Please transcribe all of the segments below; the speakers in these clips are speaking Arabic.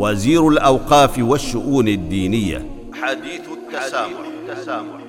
وزير الأوقاف والشؤون الدينية. حديث التسامح, التسامح.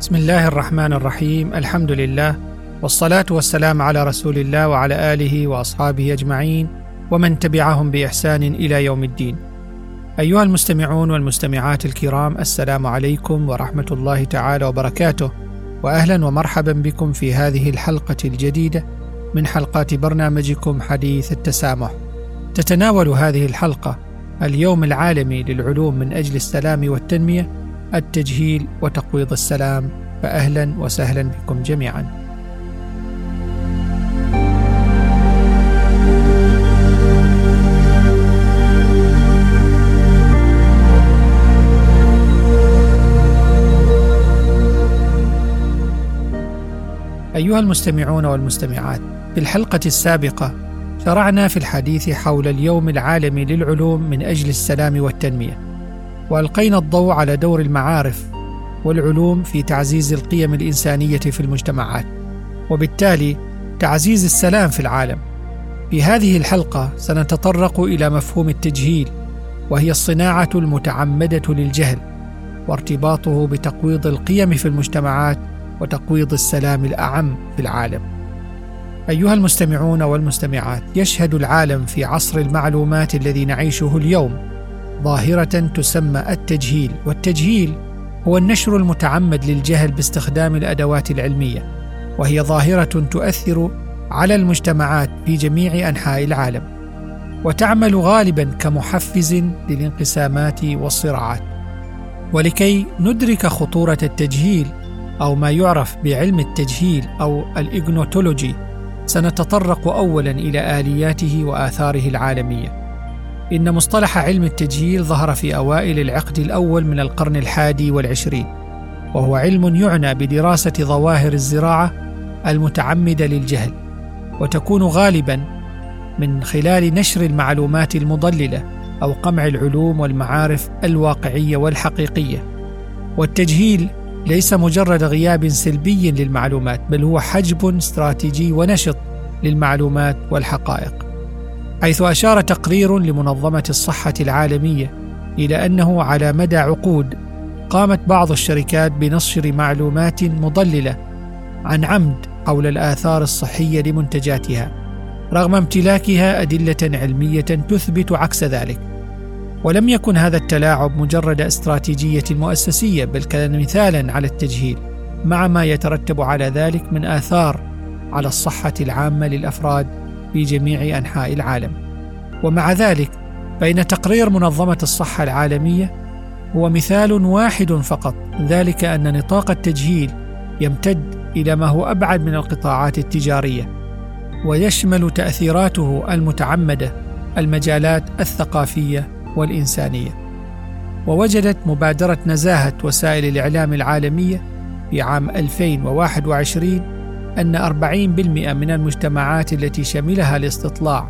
بسم الله الرحمن الرحيم. الحمد لله والصلاة والسلام على رسول الله وعلى آله وأصحابه أجمعين. ومن تبعهم بإحسان إلى يوم الدين. أيها المستمعون والمستمعات الكرام السلام عليكم ورحمة الله تعالى وبركاته. واهلا ومرحبا بكم في هذه الحلقة الجديدة من حلقات برنامجكم حديث التسامح. تتناول هذه الحلقة اليوم العالمي للعلوم من أجل السلام والتنمية التجهيل وتقويض السلام. فاهلا وسهلا بكم جميعا. أيها المستمعون والمستمعات، في الحلقة السابقة شرعنا في الحديث حول اليوم العالمي للعلوم من أجل السلام والتنمية، وألقينا الضوء على دور المعارف والعلوم في تعزيز القيم الإنسانية في المجتمعات، وبالتالي تعزيز السلام في العالم. في هذه الحلقة سنتطرق إلى مفهوم التجهيل، وهي الصناعة المتعمدة للجهل، وارتباطه بتقويض القيم في المجتمعات وتقويض السلام الأعم في العالم. أيها المستمعون والمستمعات، يشهد العالم في عصر المعلومات الذي نعيشه اليوم ظاهرة تسمى التجهيل، والتجهيل هو النشر المتعمد للجهل باستخدام الأدوات العلمية، وهي ظاهرة تؤثر على المجتمعات في جميع أنحاء العالم. وتعمل غالبا كمحفز للانقسامات والصراعات. ولكي ندرك خطورة التجهيل أو ما يعرف بعلم التجهيل أو الإجنوتولوجي سنتطرق أولا إلى آلياته وآثاره العالمية. إن مصطلح علم التجهيل ظهر في أوائل العقد الأول من القرن الحادي والعشرين، وهو علم يعنى بدراسة ظواهر الزراعة المتعمدة للجهل، وتكون غالبا من خلال نشر المعلومات المضللة أو قمع العلوم والمعارف الواقعية والحقيقية. والتجهيل ليس مجرد غياب سلبي للمعلومات بل هو حجب استراتيجي ونشط للمعلومات والحقائق حيث أشار تقرير لمنظمة الصحة العالمية إلى أنه على مدى عقود قامت بعض الشركات بنشر معلومات مضللة عن عمد حول الآثار الصحية لمنتجاتها رغم امتلاكها أدلة علمية تثبت عكس ذلك. ولم يكن هذا التلاعب مجرد استراتيجية مؤسسية بل كان مثالا على التجهيل مع ما يترتب على ذلك من آثار على الصحة العامة للأفراد في جميع أنحاء العالم. ومع ذلك فان تقرير منظمة الصحة العالمية هو مثال واحد فقط ذلك أن نطاق التجهيل يمتد إلى ما هو أبعد من القطاعات التجارية ويشمل تأثيراته المتعمدة المجالات الثقافية والإنسانية ووجدت مبادرة نزاهة وسائل الإعلام العالمية في عام 2021 أن 40% من المجتمعات التي شملها الاستطلاع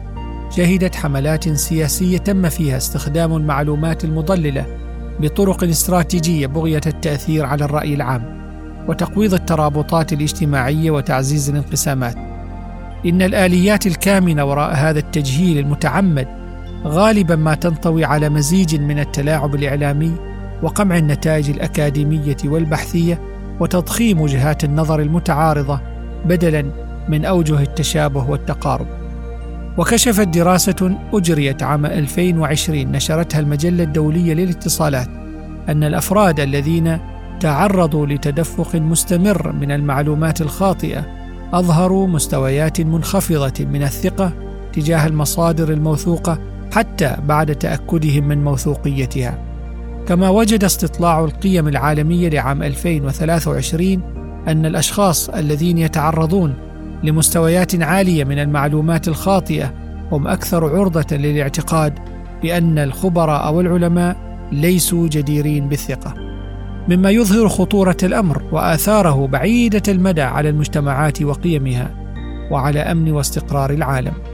شهدت حملات سياسية تم فيها استخدام المعلومات المضللة بطرق استراتيجية بغية التأثير على الرأي العام وتقويض الترابطات الاجتماعية وتعزيز الانقسامات. إن الآليات الكامنة وراء هذا التجهيل المتعمد غالبا ما تنطوي على مزيج من التلاعب الإعلامي وقمع النتائج الأكاديمية والبحثية وتضخيم وجهات النظر المتعارضة بدلا من أوجه التشابه والتقارب. وكشفت دراسة أجريت عام 2020 نشرتها المجلة الدولية للاتصالات أن الأفراد الذين تعرضوا لتدفق مستمر من المعلومات الخاطئة أظهروا مستويات منخفضة من الثقة تجاه المصادر الموثوقة حتى بعد تأكدهم من موثوقيتها. كما وجد استطلاع القيم العالمية لعام 2023 أن الأشخاص الذين يتعرضون لمستويات عالية من المعلومات الخاطئة هم أكثر عرضة للاعتقاد بأن الخبراء أو العلماء ليسوا جديرين بالثقة. مما يظهر خطورة الأمر وآثاره بعيدة المدى على المجتمعات وقيمها وعلى أمن واستقرار العالم.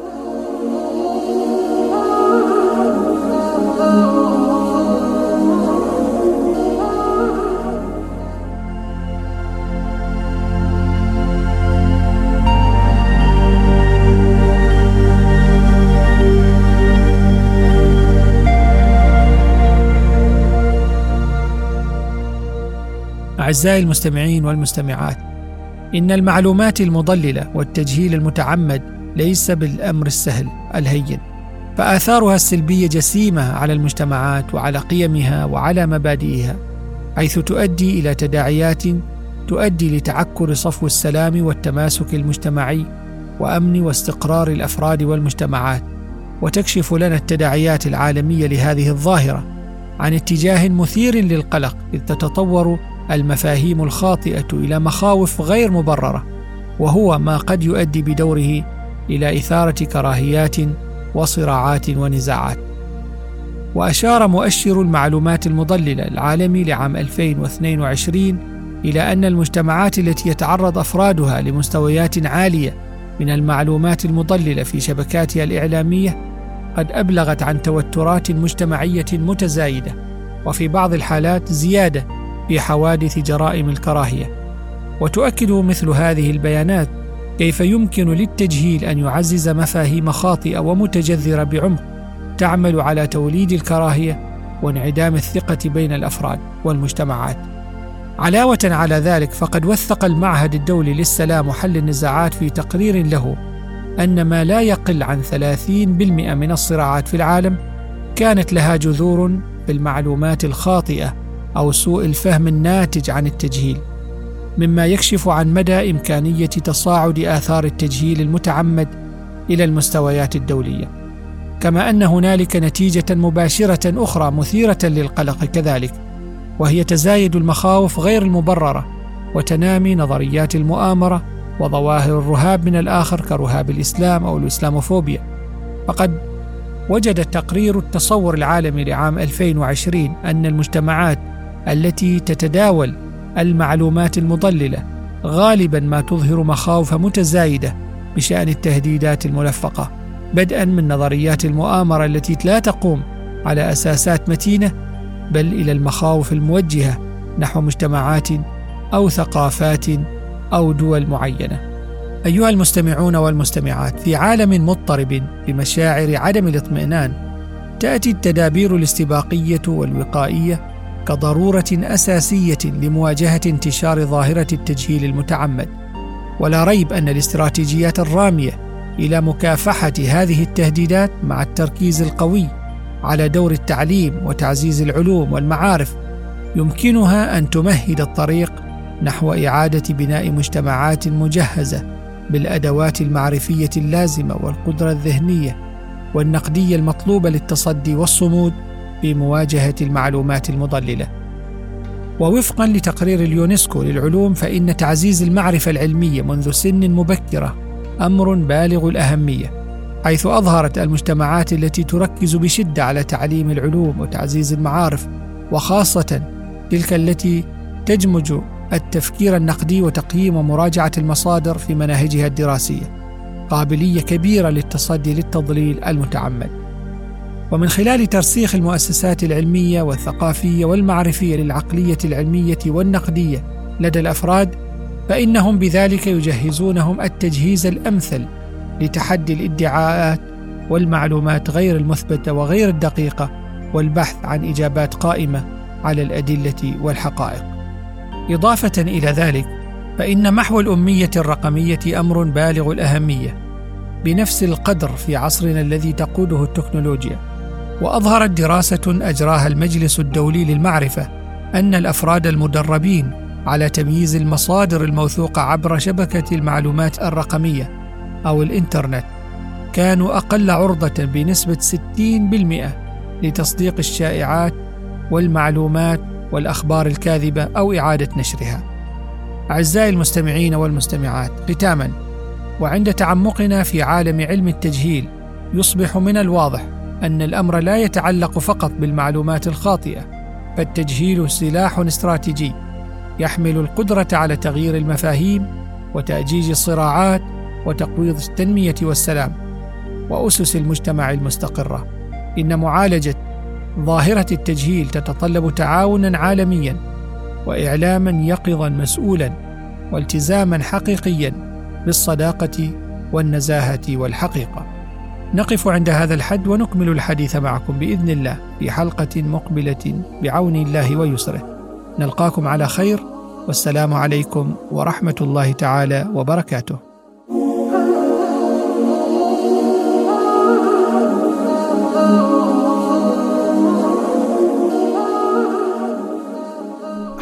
أعزائي المستمعين والمستمعات إن المعلومات المضللة والتجهيل المتعمد ليس بالأمر السهل الهين. فآثارها السلبية جسيمة على المجتمعات وعلى قيمها وعلى مبادئها حيث تؤدي إلى تداعيات تؤدي لتعكر صفو السلام والتماسك المجتمعي وأمن واستقرار الأفراد والمجتمعات. وتكشف لنا التداعيات العالمية لهذه الظاهرة عن اتجاه مثير للقلق إذ تتطور المفاهيم الخاطئة إلى مخاوف غير مبررة وهو ما قد يؤدي بدوره إلى إثارة كراهيات وصراعات ونزاعات. وأشار مؤشر المعلومات المضللة العالمي لعام 2022 إلى أن المجتمعات التي يتعرض أفرادها لمستويات عالية من المعلومات المضللة في شبكاتها الإعلامية قد أبلغت عن توترات مجتمعية متزايدة وفي بعض الحالات زيادة في حوادث جرائم الكراهية. وتؤكد مثل هذه البيانات كيف يمكن للتجهيل أن يعزز مفاهيم خاطئة ومتجذرة بعمق تعمل على توليد الكراهية وانعدام الثقة بين الأفراد والمجتمعات. علاوة على ذلك فقد وثق المعهد الدولي للسلام وحل النزاعات في تقرير له أن ما لا يقل عن 30% من الصراعات في العالم كانت لها جذور في المعلومات الخاطئة أو سوء الفهم الناتج عن التجهيل مما يكشف عن مدى إمكانية تصاعد آثار التجهيل المتعمد إلى المستويات الدولية. كما أن هنالك نتيجة مباشرة أخرى مثيرة للقلق كذلك وهي تزايد المخاوف غير المبررة وتنامي نظريات المؤامرة وظواهر الرهاب من الآخر كرهاب الإسلام أو الإسلاموفوبيا. فقد وجد تقرير التصور العالمي لعام 2020 أن المجتمعات التي تتداول المعلومات المضللة غالبا ما تظهر مخاوف متزايدة بشأن التهديدات الملفقة بدءا من نظريات المؤامرة التي لا تقوم على أساسات متينة بل إلى المخاوف الموجهة نحو مجتمعات أو ثقافات أو دول معينة. أيها المستمعون والمستمعات في عالم مضطرب بمشاعر عدم الاطمئنان تأتي التدابير الاستباقية والوقائية كضرورة أساسية لمواجهة انتشار ظاهرة التجهيل المتعمد. ولا ريب أن الاستراتيجيات الرامية إلى مكافحة هذه التهديدات مع التركيز القوي على دور التعليم وتعزيز العلوم والمعارف يمكنها أن تمهد الطريق نحو إعادة بناء مجتمعات مجهزة بالأدوات المعرفية اللازمة والقدرة الذهنية والنقدية المطلوبة للتصدي والصمود في مواجهه المعلومات المضللة. ووفقا لتقرير اليونسكو للعلوم فإن تعزيز المعرفة العلمية منذ سن مبكرة أمر بالغ الأهمية حيث أظهرت المجتمعات التي تركز بشدة على تعليم العلوم وتعزيز المعارف وخاصة تلك التي تجمج التفكير النقدي وتقييم ومراجعه المصادر في مناهجها الدراسية قابلية كبيرة للتصدي للتضليل المتعمد. ومن خلال ترسيخ المؤسسات العلمية والثقافية والمعرفية للعقلية العلمية والنقدية لدى الأفراد فإنهم بذلك يجهزونهم التجهيز الأمثل لتحدي الادعاءات والمعلومات غير المثبتة وغير الدقيقة والبحث عن إجابات قائمة على الأدلة والحقائق. إضافة إلى ذلك فإن محو الأمية الرقمية أمر بالغ الأهمية بنفس القدر في عصرنا الذي تقوده التكنولوجيا. وأظهرت دراسة أجراها المجلس الدولي للمعرفة أن الأفراد المدربين على تمييز المصادر الموثوقة عبر شبكة المعلومات الرقمية أو الإنترنت كانوا أقل عرضة بنسبة 60% لتصديق الشائعات والمعلومات والأخبار الكاذبة أو إعادة نشرها. أعزائي المستمعين والمستمعات ختاما وعند تعمقنا في عالم علم التجهيل يصبح من الواضح أن الأمر لا يتعلق فقط بالمعلومات الخاطئة فالتجهيل سلاح استراتيجي يحمل القدرة على تغيير المفاهيم وتأجيج الصراعات وتقويض التنمية والسلام وأسس المجتمع المستقرة. إن معالجة ظاهرة التجهيل تتطلب تعاونا عالميا واعلاما يقظا مسؤولا والتزاما حقيقيا بالصداقة والنزاهة والحقيقة. نقف عند هذا الحد ونكمل الحديث معكم بإذن الله في حلقة مقبلة بعون الله ويسره. نلقاكم على خير والسلام عليكم ورحمة الله تعالى وبركاته.